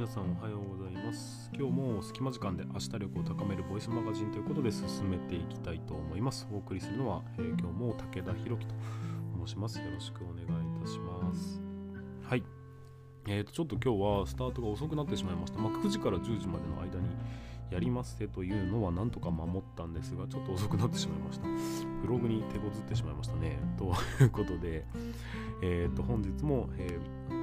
皆さんおはようございます。今日も隙間時間で明日力を高めるボイスマガジンということで進めていきたいと思います。お送りするのは、えー、今日も武田弘樹と申します。よろしくお願いいたします。はい。えーとちょっと今日はスタートが遅くなってしまいました、まあ、9時から10時までの間にやりますせというのはなんとか守ったんですがちょっと遅くなってしまいました。ブログに手こずってしまいましたね。ということでえっ、ー、と本日も、えー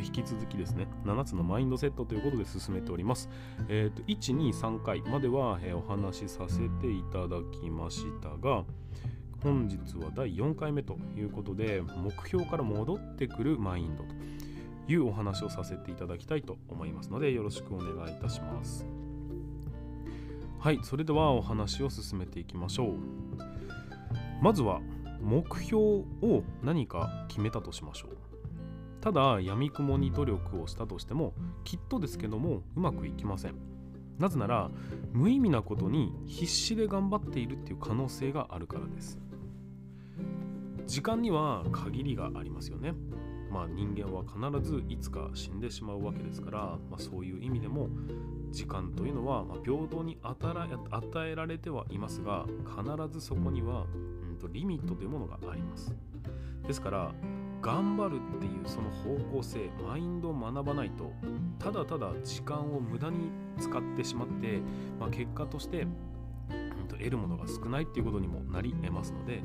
引き続きですね、7つのマインドセットということで進めております。えっ、ー、と、1、2、3回までは、えー、お話しさせていただきましたが、本日は第4回目ということで、目標から戻ってくるマインドというお話をさせていただきたいと思いますので、よろしくお願いいたします。はい、それではお話を進めていきましょう。まずは、目標を何か決めたとしましょう。ただ闇雲に努力をしたとしてもきっとですけどもうまくいきません。なぜなら無意味なことに必死で頑張っているっていう可能性があるからです。時間には限りがありますよね。まあ人間は必ずいつか死んでしまうわけですから、まあ、そういう意味でも時間というのは平等に与えられてはいますが必ずそこには、うん、とリミットというものがあります。ですから頑張るっていうその方向性マインドを学ばないとただただ時間を無駄に使ってしまって、まあ、結果として、うん、と得るものが少ないっていうことにもなり得ますので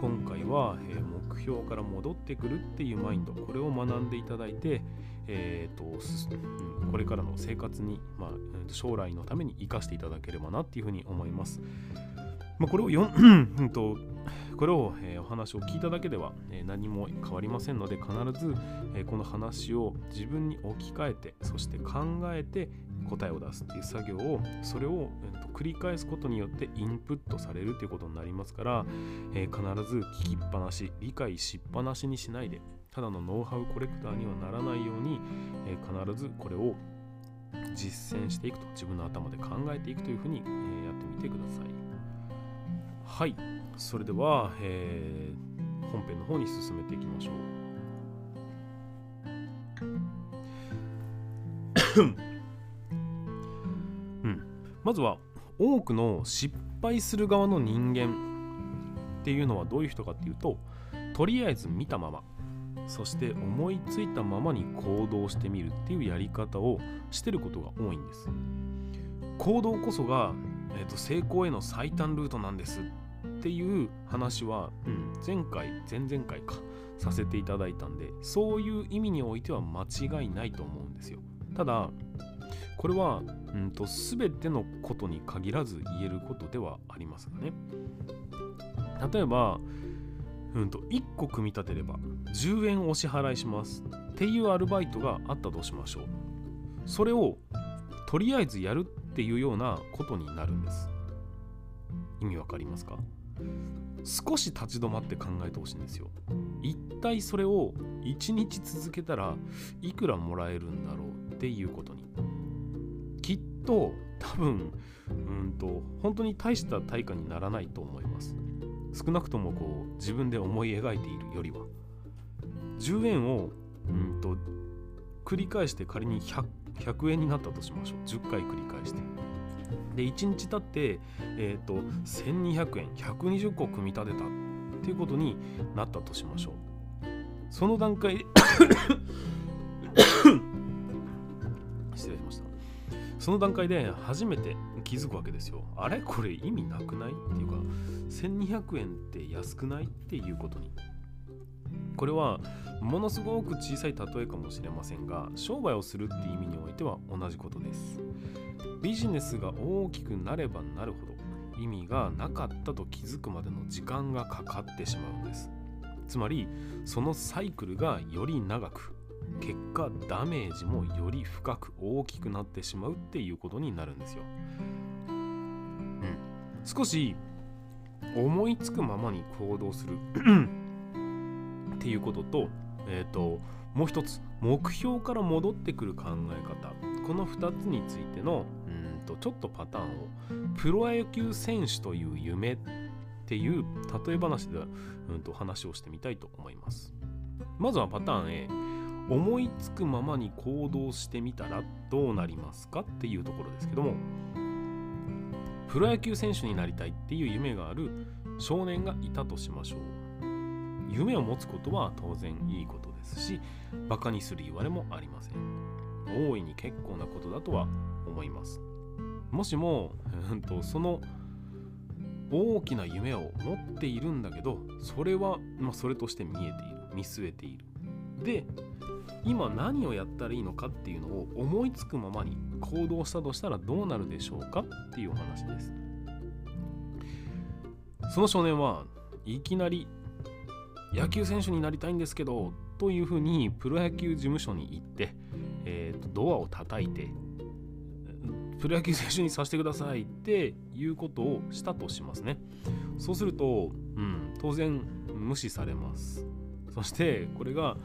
今回は、え、目標から戻ってくるっていうマインドこれを学んでいただいて、えーと、これからの生活に、まあ、将来のために生かしていただければなっていうふうに思います。まあ、これをとこれを、え、お話を聞いただけでは、え、何も変わりませんので必ず、え、この話を自分に置き換えてそして考えて答えを出すっていう作業をそれを、えー、と繰り返すことによってインプットされるということになりますから、え必ず聞きっぱなし理解しっぱなしにしないでただのノウハウコレクターにはならないように、え必ずこれを実践していくと自分の頭で考えていくというふうに、えやってみてください。はいそれでは、えー、本編の方に進めていきましょう、うん、まずは多くの失敗する側の人間っていうのはどういう人かっていうととりあえず見たままそして思いついたままに行動してみるっていうやり方をしてることが多いんです。行動こそが、えーと成功への最短ルートなんです。っていう話は、うん、前回前々回かさせていただいたんでそういう意味においては間違いないと思うんですよ。ただこれは、うんと、全てのことに限らず言えることではありますがね。例えば、うんと、1個組み立てれば10円お支払いします。っていうアルバイトがあったとしましょう。それをとりあえずやるっていうようなことになるんです。意味わかりますか？少し立ち止まって考えてほしいんですよ。一体それを1日続けたらいくらもらえるんだろうっていうことに。きっと多分うんと本当に大した対価にならないと思います。少なくともこう自分で思い描いているよりは。10円をうんと繰り返して仮に 100, 100円になったとしましょう。10回繰り返して。で1日経って、えーと、1200円120個組み立てたっていうことになったとしましょう。その段階 失礼しました。その段階で初めて気づくわけですよ。あれ？これ意味なくない？っていうか1200円って安くない？っていうことにこれはものすごく小さい例えかもしれませんが商売をするって意味においては同じことです。ビジネスが大きくなればなるほど意味がなかったと気づくまでの時間がかかってしまうんです。つまりそのサイクルがより長く結果ダメージもより深く大きくなってしまうっていうことになるんですよ、うん、少し思いつくままに行動する。っていうこととえっ、ー、ともう一つ目標から戻ってくる考え方。この2つについてのうんとちょっとパターンをプロ野球選手という夢っていう例え話で、うん、と話をしてみたいと思います。まずはパターン A 思いつくままに行動してみたらどうなりますかっていうところですけどもプロ野球選手になりたいっていう夢がある少年がいたとしましょう。夢を持つことは当然いいことですしバカにする言われもありません。大いに結構なことだとは思います。もしも、うんと、その大きな夢を持っているんだけどそれは、まあ、それとして見えている。見据えている。で今何をやったらいいのかっていうのを思いつくままに行動したとしたらどうなるでしょうかっていうお話です。その少年はいきなり野球選手になりたいんですけどというふうにプロ野球事務所に行って、えー、とドアを叩いてプロ野球選手にさせてくださいっていうことをしたとしますねそうすると、うん、当然無視されますそしてこれが、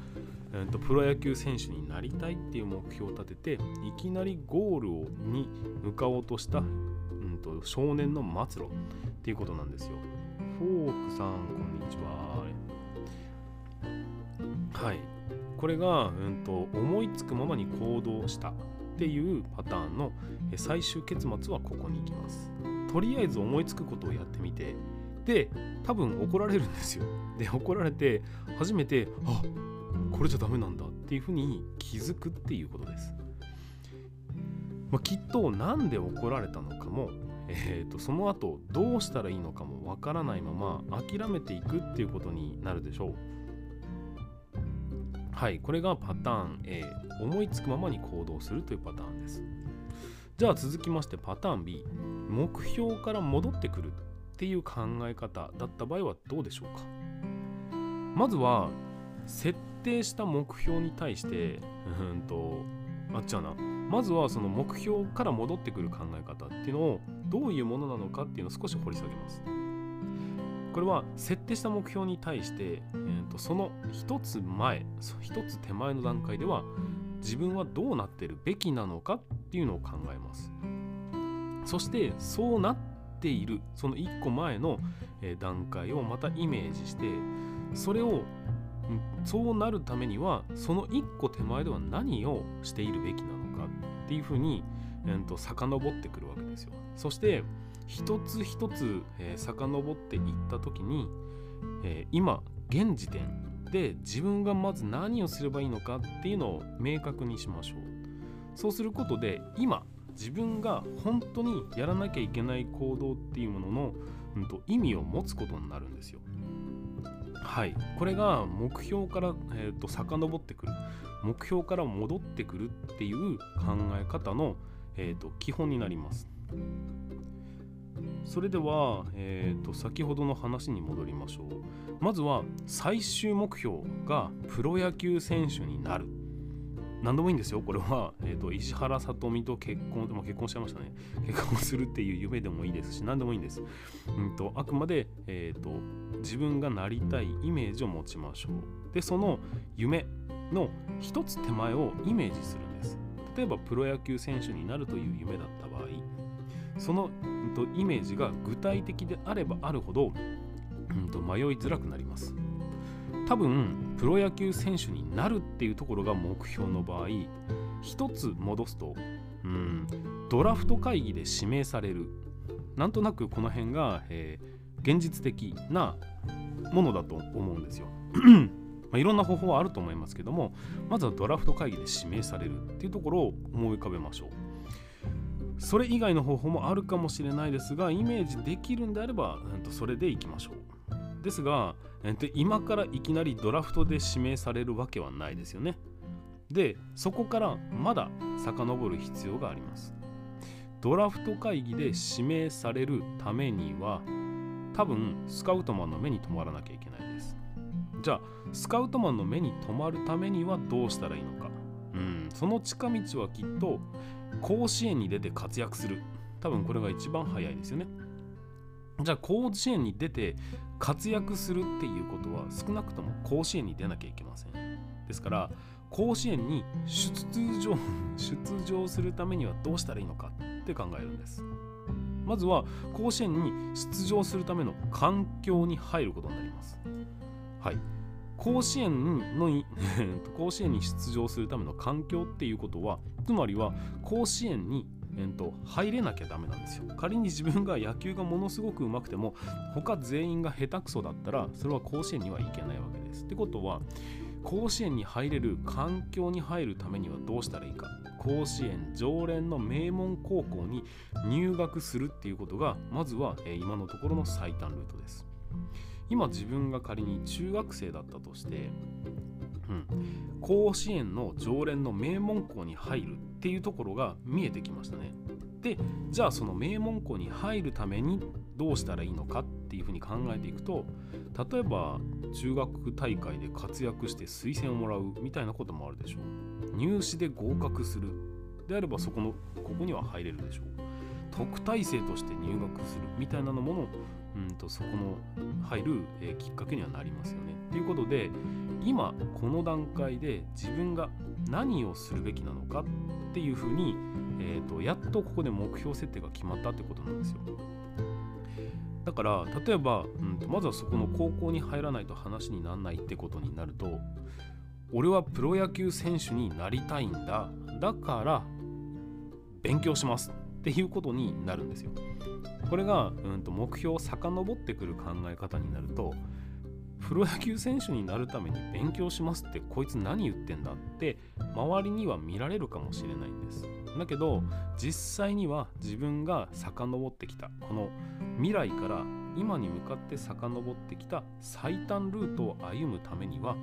えーと、プロ野球選手になりたいっていう目標を立てていきなりゴールに向かおうとした、うんと、少年の末路っていうことなんですよ。フォークさんこんにちは。はい。これが、うんと、思いつくままに行動したっていうパターンの最終結末はここに行きます。とりあえず思いつくことをやってみてで多分怒られるんですよ。で怒られて初めてあこれじゃダメなんだっていうふうに気づくっていうことです。まあ、きっと何で怒られたのかも、えーと、その後どうしたらいいのかもわからないまま諦めていくっていうことになるでしょう。はい、これがパターン A 思いつくままに行動するというパターンです。じゃあ続きましてパターン B 目標から戻ってくるっていう考え方だった場合はどうでしょうか？まずは設定した目標に対してうんとあっちゃうな。まずはその目標から戻ってくる考え方っていうのをどういうものなのかっていうのを少し掘り下げます。これは設定した目標に対して、えーと、その一つ前一つ手前の段階では自分はどうなってるべきなのかっていうのを考えますそしてそうなっているその1個前の段階をまたイメージしてそれをそうなるためにはその1個手前では何をしているべきなのかっていうふうに、えー、と遡ってくるわけですよ。そして一つ一つ、えー、遡っていった時に、えー、今現時点で自分がまず何をすればいいのかっていうのを明確にしましょう。そうすることで今自分が本当にやらなきゃいけない行動っていうものの、うん、と意味を持つことになるんですよ。はい、これが目標から、えーと、遡ってくる目標から戻ってくるっていう考え方の、えーと、基本になります。それでは、えーと先ほどの話に戻りましょう。まずは最終目標がプロ野球選手になる。何でもいいんですよこれは、えーと、石原さとみと結婚でも結婚しちゃいましたね。結婚するっていう夢でもいいですし何でもいいんです、うんと、あくまで、えーと、自分がなりたいイメージを持ちましょう。でその夢の一つ手前をイメージするんです。例えばプロ野球選手になるという夢だった場合その、と、イメージが具体的であればあるほど、うんと迷いづらくなります多分プロ野球選手になるっていうところが目標の場合一つ戻すとうんドラフト会議で指名されるなんとなくこの辺が、えー、現実的なものだと思うんですよ。まあ、いろんな方法はあると思いますけどもまずはドラフト会議で指名されるっていうところを思い浮かべましょう。それ以外の方法もあるかもしれないですがイメージできるんであればそれでいきましょう。ですがで今からいきなりドラフトで指名されるわけはないですよね。でそこからまだ遡る必要があります。ドラフト会議で指名されるためには多分スカウトマンの目に留まらなきゃいけないです。じゃあスカウトマンの目に留まるためにはどうしたらいいのか。うん、その近道はきっと甲子園に出て活躍する。多分これが一番早いですよね。じゃあ甲子園に出て活躍するっていうことは少なくとも甲子園に出なきゃいけませんですから甲子園に出場 出場するためにはどうしたらいいのかって考えるんですまずは甲子園に出場するための環境に入ることになりますはい甲子園の 甲子園に出場するための環境っていうことはつまりは甲子園にえー、と入れなきゃダメなんですよ。仮に自分が野球がものすごく上手くても他全員が下手くそだったらそれは甲子園には行けないわけです。ってことは甲子園に入れる環境に入るためにはどうしたらいいか。甲子園常連の名門高校に入学するっていうことがまずは、今のところの最短ルートです。今自分が仮に中学生だったとしてうん、甲子園の常連の名門校に入るっていうところが見えてきましたね。でじゃあその名門校に入るためにどうしたらいいのかっていうふうに考えていくと例えば中学大会で活躍して推薦をもらうみたいなこともあるでしょう。入試で合格する。であればそこのここには入れるでしょう。特待生として入学するみたいなのものうんとそこの入る、えー、きっかけにはなりますよね。ということで今この段階で自分が何をするべきなのかっていうふうに、えーと、やっとここで目標設定が決まったってことなんですよ。だから例えば、うん、とまずはそこの高校に入らないと話にならないってことになると俺はプロ野球選手になりたいんだだから勉強しますっていうことになるんですよ。これが、うん、と目標を遡ってくる考え方になるとプロ野球選手になるために勉強しますってこいつ何言ってんだって周りには見られるかもしれないんです。だけど実際には自分が遡ってきたこの未来から今に向かって遡ってきた最短ルートを歩むためには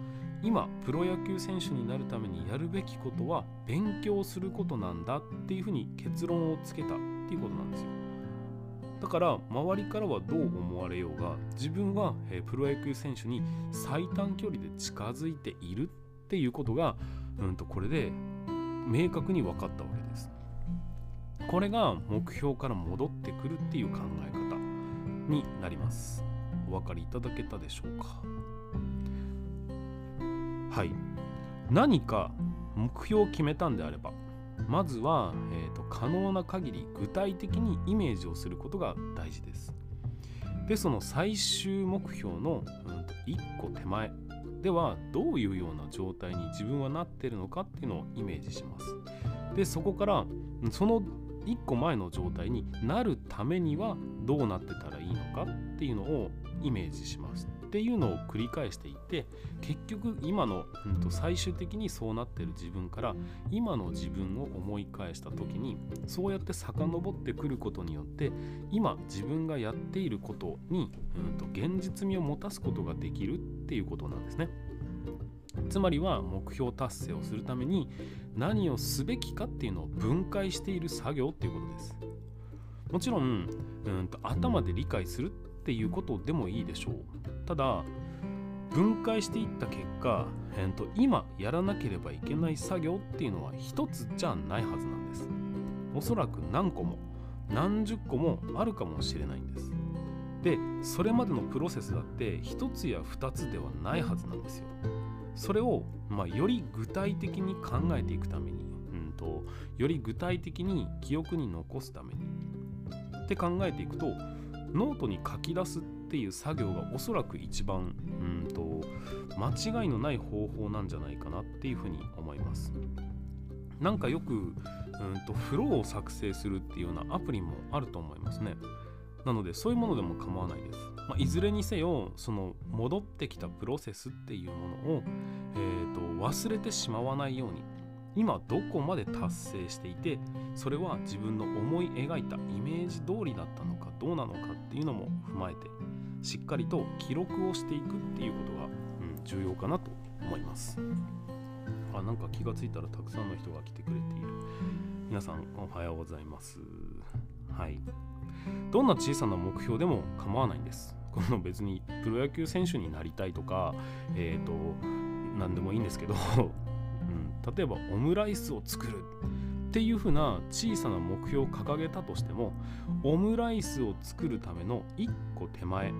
今プロ野球選手になるためにやるべきことは勉強することなんだっていうふうに結論をつけたっていうことなんですよ。だから周りからはどう思われようが自分は、プロ野球選手に最短距離で近づいているっていうことが、うん、とこれで明確に分かったわけです。これが目標から戻ってくるっていう考え方になります。お分かりいただけたでしょうか？はい何か目標を決めたんであればまずは、えーと、可能な限り具体的にイメージをすることが大事です。でその最終目標の、うん、1個手前ではどういうような状態に自分はなってるのかっていうのをイメージします。でそこからその1個前の状態になるためにはどうなってたらいいのかっていうのをイメージします。っていうのを繰り返していって結局今の、うん、と最終的にそうなってる自分から今の自分を思い返した時にそうやって遡ってくることによって今自分がやっていることに、うん、と現実味を持たすことができるっていうことなんですね。つまりは目標達成をするために何をすべきかっていうのを分解している作業っていうことです。もちろん、うんと頭で理解するっていうことでもいいでしょう。ただ分解していった結果、えー、と今やらなければいけない作業っていうのは一つじゃないはずなんです。おそらく何個も何十個もあるかもしれないんです。でそれまでのプロセスだって一つや二つではないはずなんですよ。それを、まあ、より具体的に考えていくために、うんと、より具体的に記憶に残すためにって考えていくとノートに書き出すっていう作業がおそらく一番うんと間違いのない方法なんじゃないかなっていうふうに思います。なんかよくうんとフローを作成するっていうようなアプリもあると思いますね。なのでそういうものでも構わないです。まあ、いずれにせよその戻ってきたプロセスっていうものを、えーと忘れてしまわないように今どこまで達成していてそれは自分の思い描いたイメージ通りだったのかどうなのかっていうのも踏まえてしっかりと記録をしていくっていうことが、うん、重要かなと思います。あなんか気がついたらたくさんの人が来てくれている。皆さんおはようございます。はい。どんな小さな目標でも構わないんです。この別にプロ野球選手になりたいとかえっ、ー、と何でもいいんですけど、例えばオムライスを作るっていうふうな小さな目標を掲げたとしてもオムライスを作るための1個手前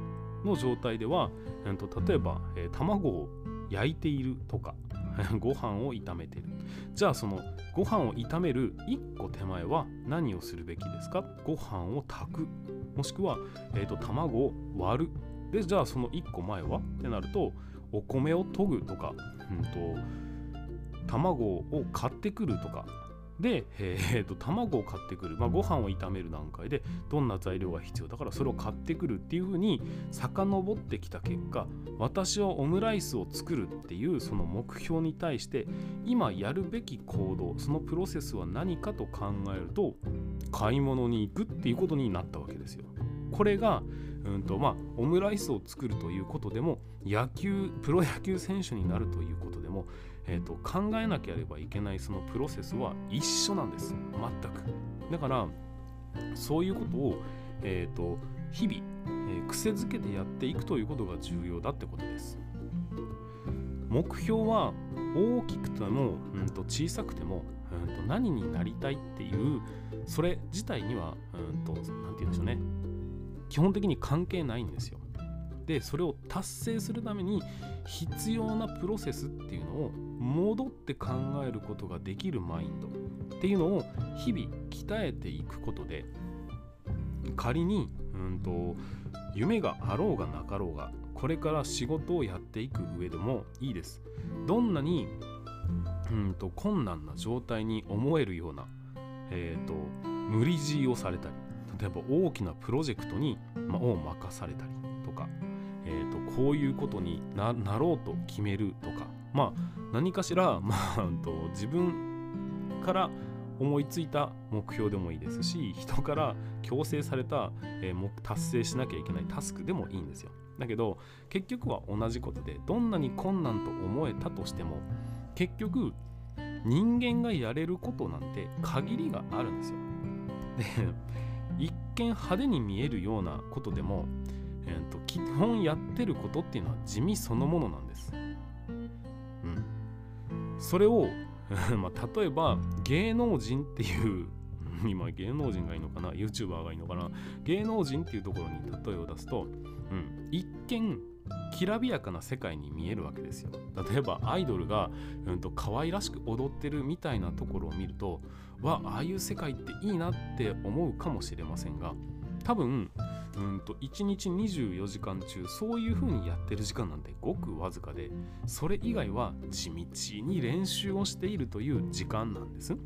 の状態では、えー、と例えば、え、卵を焼いているとか ご飯を炒めている。じゃあそのご飯を炒める1個手前は何をするべきですか？ご飯を炊く。もしくは、えーと、卵を割る。でじゃあその1個前は？ってなるとお米を研ぐとか、うんと、卵を買ってくるとかで、えー、と卵を買ってくる、まあ、ご飯を炒める段階でどんな材料が必要だからそれを買ってくるっていうふうに遡ってきた結果私はオムライスを作るっていうその目標に対して今やるべき行動そのプロセスは何かと考えると買い物に行くっていうことになったわけですよ。これがうんとまあ、オムライスを作るということでも野球プロ野球選手になるということでもえーと、考えなければいけないそのプロセスは一緒なんです。全く。だからそういうことを、えーと、日々、えー、癖づけてやっていくということが重要だってことです。目標は大きくても、うんと、小さくても、うんと、何になりたいっていうそれ自体にはうんと何て言うんでしょうね。基本的に関係ないんですよ。でそれを達成するために必要なプロセスっていうのを戻って考えることができるマインドっていうのを日々鍛えていくことで仮にうんと夢があろうがなかろうがこれから仕事をやっていく上でもいいです。どんなにうんと困難な状態に思えるような、えーと、無理強いをされたり例えば大きなプロジェクトに、ま、を任されたりとかえーと、こういうことになろうと決めるとか。まあ何かしら、まあ、と自分から思いついた目標でもいいですし人から強制された、えー、達成しなきゃいけないタスクでもいいんですよ。だけど結局は同じことでどんなに困難と思えたとしても結局人間がやれることなんて限りがあるんですよ。で一見派手に見えるようなことでもえーと、基本やってることっていうのは地味そのものなんです。うん。それを まあ、例えば芸能人っていう 今芸能人がいいのかな YouTuber がいいのかな芸能人っていうところに例えを出すと、うん、一見きらびやかな世界に見えるわけですよ例えばアイドルが、うんと、可愛らしく踊ってるみたいなところを見るとわああいう世界っていいなって思うかもしれませんが多分うんと1日24時間中そういう風にやってる時間なんてごくわずかでそれ以外は地道に練習をしているという時間なんです。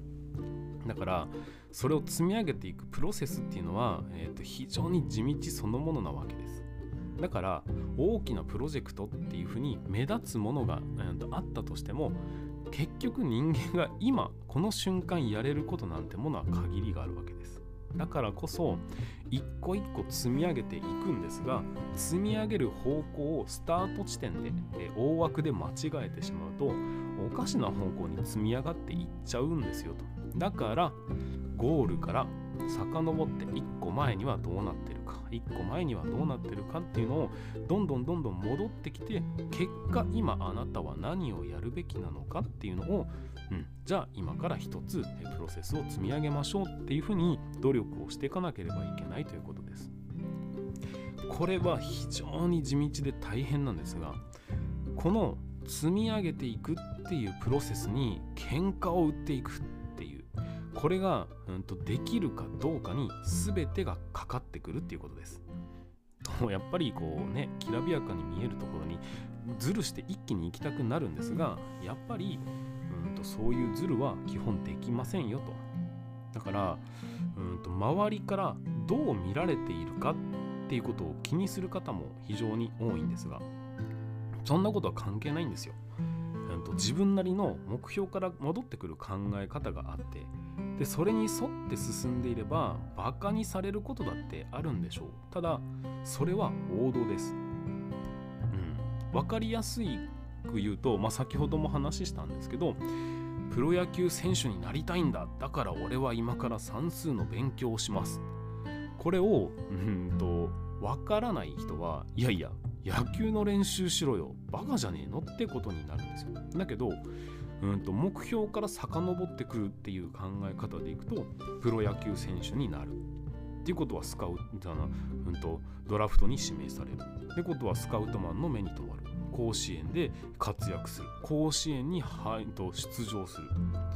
だからそれを積み上げていくプロセスっていうのは、えー、と非常に地道そのものなわけです。だから大きなプロジェクトっていう風に目立つものが、えー、とあったとしても結局人間が今この瞬間やれることなんてものは限りがあるわけです。だからこそ一個一個積み上げていくんですが積み上げる方向をスタート地点で大枠で間違えてしまうとおかしな方向に積み上がっていっちゃうんですよと。だからゴールから遡って1個前にはどうなってるか1個前にはどうなってるかっていうのをどんどんどんどん戻ってきて結果今あなたは何をやるべきなのかっていうのをうん、じゃあ今から一つプロセスを積み上げましょうっていうふうに努力をしていかなければいけないということです。これは非常に地道で大変なんですがこの積み上げていくっていうプロセスに喧嘩を売っていくっていうこれが、うんと、できるかどうかに全てがかかってくるっていうことです。とやっぱりこうねきらびやかに見えるところにズルして一気に行きたくなるんですがやっぱりうんとそういうズルは基本できませんよと。だからうんと周りからどう見られているかっていうことを気にする方も非常に多いんですがそんなことは関係ないんですよ。うんと自分なりの目標から戻ってくる考え方があってでそれに沿って進んでいればバカにされることだってあるんでしょう。ただそれは王道です、うん、分かりやすいく言うと、まあ、先ほども話したんですけどプロ野球選手になりたいんだ。だから俺は今から算数の勉強をします。これをうんと分からない人はいやいや野球の練習しろよ。バカじゃねえのってことになるんですよ。だけどうんと目標から遡ってくるっていう考え方でいくとプロ野球選手になる。っていうことはスカウトな、うんとドラフトに指名される。ってことはスカウトマンの目に留まる。甲子園で活躍する。甲子園に出場する。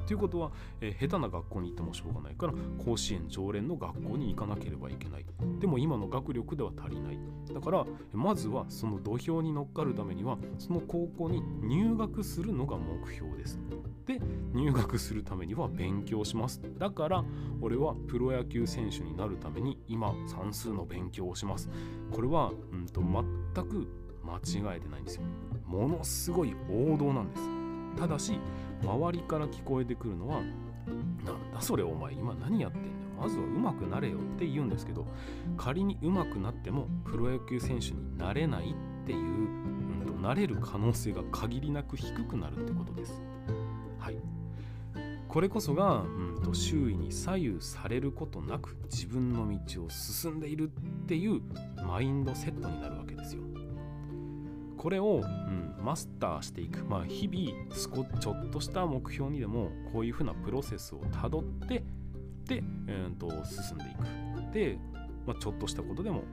ということは、えー、下手な学校に行ってもしょうがないから甲子園常連の学校に行かなければいけない。でも今の学力では足りない。だからまずはその土俵に乗っかるためにはその高校に入学するのが目標です。で入学するためには勉強します。だから俺はプロ野球選手になるために今算数の勉強をします。これは、うんと、全く間違えてないんですよ。ものすごい王道なんです。ただし周りから聞こえてくるのはなんだそれお前今何やってんだよ。まずは上手くなれよって言うんですけど仮に上手くなってもプロ野球選手になれないっていう、うんと、なれる可能性が限りなく低くなるってことです。はい。これこそが、うんと、周囲に左右されることなく自分の道を進んでいるっていうマインドセットになるわけですよ。これを、うん、マスターしていく、まあ、日々ちょっとした目標にでもこういうふうなプロセスをたどってで、えー、と進んでいく。で、まあ、ちょっとしたことでも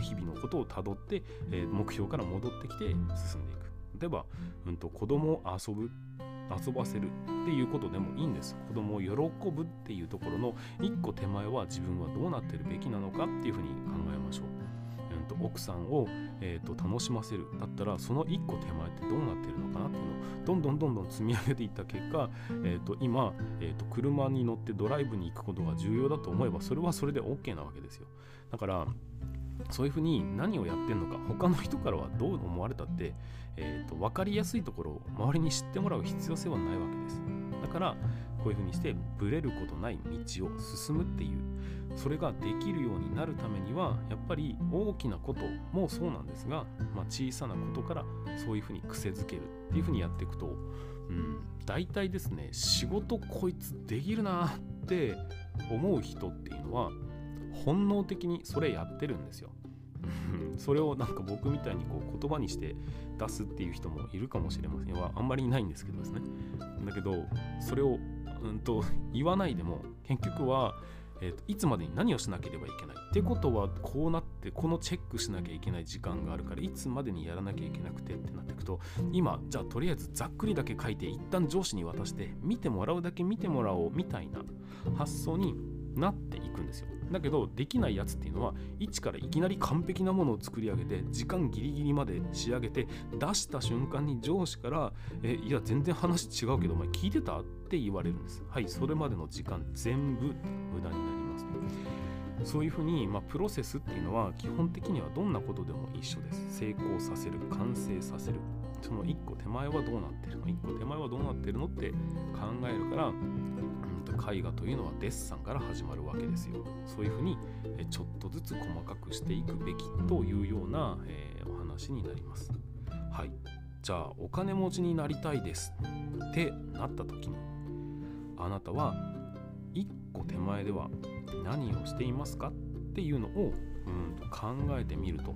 日々のことをたどって、えー、目標から戻ってきて進んでいく。例えば、うん、と子供を遊ぶ遊ばせるっていうことでもいいんです。子供を喜ぶっていうところの一個手前は自分はどうなってるべきなのかっていうふうに考えましょうと奥さんを、えーと、楽しませる。だったらその1個手前ってどうなってるのかなっていうのをどんどんどんどん積み上げていった結果、えーと、今、えーと、車に乗ってドライブに行くことが重要だと思えばそれはそれで OK なわけですよ。だからそういうふうに何をやってんのか他の人からはどう思われたって、えー、と分かりやすいところを周りに知ってもらう必要性はないわけです。だからこういうふうにしてブレることない道を進むっていうそれができるようになるためにはやっぱり大きなこともそうなんですが、まあ、小さなことからそういうふうに癖づけるっていうふうにやっていくと、うん、大体ですね仕事こいつできるなって思う人っていうのは本能的にそれやってるんですよ。それをなんか僕みたいにこう言葉にして出すっていう人もいるかもしれませんはあんまりいないんですけどですねだけどそれを、うんと言わないでも結局はえーと、いつまでに何をしなければいけないってことはこうなってこのチェックしなきゃいけない時間があるからいつまでにやらなきゃいけなくてってなっていくと今じゃあとりあえずざっくりだけ書いて一旦上司に渡して見てもらうだけ見てもらおうみたいな発想になっていくんですよだけどできないやつっていうのは一からいきなり完璧なものを作り上げて時間ギリギリまで仕上げて出した瞬間に上司から「えいや全然話違うけどお前聞いてた?」って言われるんですはいそれまでの時間全部無駄になりますそういうふうに、まあ、プロセスっていうのは基本的にはどんなことでも一緒です成功させる完成させるその一個手前はどうなってるの？一個手前はどうなってるのって考えるからと絵画というのはデッサンから始まるわけですよ。そういうふうにちょっとずつ細かくしていくべきというような、えー、お話になります。はい。じゃあお金持ちになりたいですってなった時にあなたは一個手前では何をしていますかっていうのをうんと考えてみると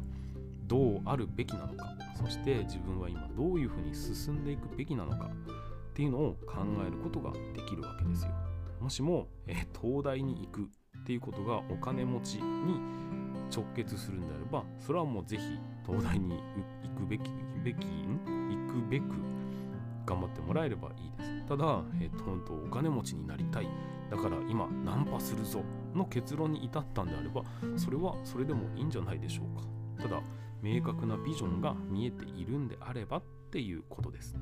どうあるべきなのかそして自分は今どういうふうに進んでいくべきなのかっていうのを考えることができるわけですよ。もしも、え、東大に行くっていうことがお金持ちに直結するんであればそれはもうぜひ東大に行くべきべきん行くべく頑張ってもらえればいいです。ただ、えーと、とお金持ちになりたい。だから今ナンパするぞの結論に至ったんであればそれはそれでもいいんじゃないでしょうか。ただ明確なビジョンが見えているんであればっていうことです。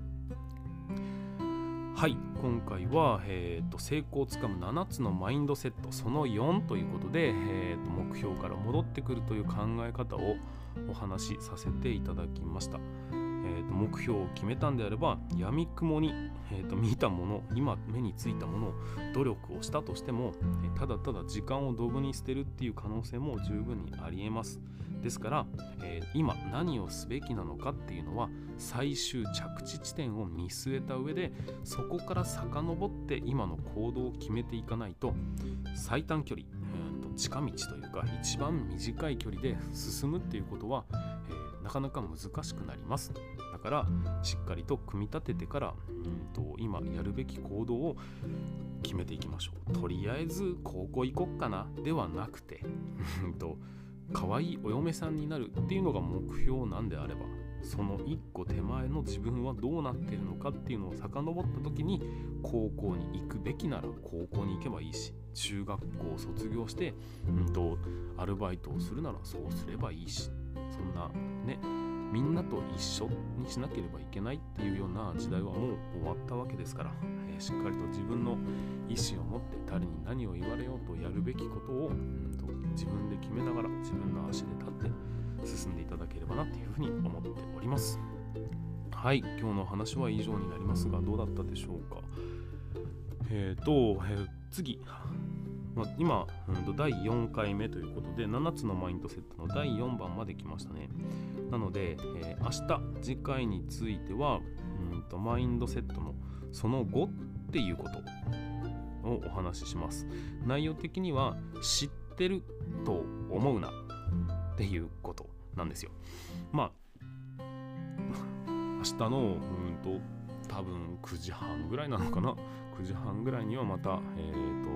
はい。今回は、えーと、成功をつかむ7つのマインドセットその4ということで、えーと、目標から戻ってくるという考え方をお話しさせていただきました、えーと、目標を決めたんであればやみくもに、えー、と見たもの今目についたものを努力をしたとしても、ただただ時間をドブに捨てるっていう可能性も十分にありえます。ですから、えー、今何をすべきなのかっていうのは最終着地地点を見据えた上でそこから遡って今の行動を決めていかないと最短距離、えー、と近道というか一番短い距離で進むっていうことは、えー、なかなか難しくなります。だからしっかりと組み立ててからうんと今やるべき行動を決めていきましょう。とりあえず高校行こっかなではなくて可愛いお嫁さんになるっていうのが目標なんであればその一個手前の自分はどうなってるのかっていうのを遡った時に高校に行くべきなら高校に行けばいいし中学校を卒業して、うんと、アルバイトをするならそうすればいいしそんなねみんなと一緒にしなければいけないっていうような時代はもう終わったわけですから、えー、しっかりと自分の意思を持って誰に何を言われようとやるべきことを、うんと、自分で決めながら自分の足で立って進んでいただければなというふうに思っております。はい、今日の話は以上になりますがどうだったでしょうか？えっ、ー、と、えー、次、今、第4回目ということで7つのマインドセットの第4番まで来ましたね。なので、明日次回についてはうんとマインドセットのその後っていうことをお話しします。内容的には知ってると思うなっていうことなんですよ。まあ 明日のうんと多分9時半ぐらいなのかな。9時半ぐらいにはまたえっ、ー、と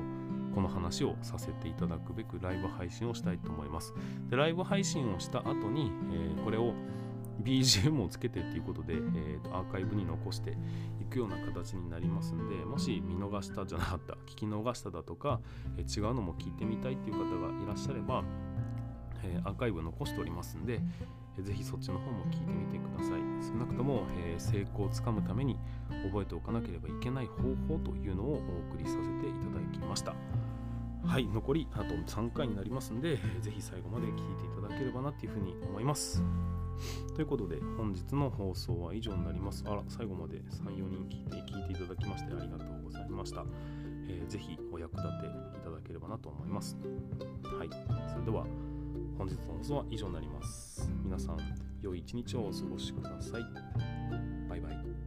この話をさせていただくべくライブ配信をしたいと思います。でライブ配信をした後に、えー、これを BGM をつけてっていうことで、えーと、アーカイブに残していくような形になりますんでもし見逃したじゃなかった 聞き逃しただとか、えー、違うのも聞いてみたいっていう方がいらっしゃれば、えー、アーカイブ残しておりますんで、えー、ぜひそっちの方も聞いてみてください少なくとも、えー、成功をつかむために覚えておかなければいけない方法というのをお送りさせていただきました。はい、残りあと3回になりますんで、ぜひ最後まで聞いていただければなっていうふうに思います。ということで、本日の放送は以上になります。あら、最後まで3、4人聞いて聞いていただきましてありがとうございました。えー、ぜひお役立ていただければなと思います。はい、それでは本日の放送は以上になります。皆さん、良い一日をお過ごしください。バイバイ。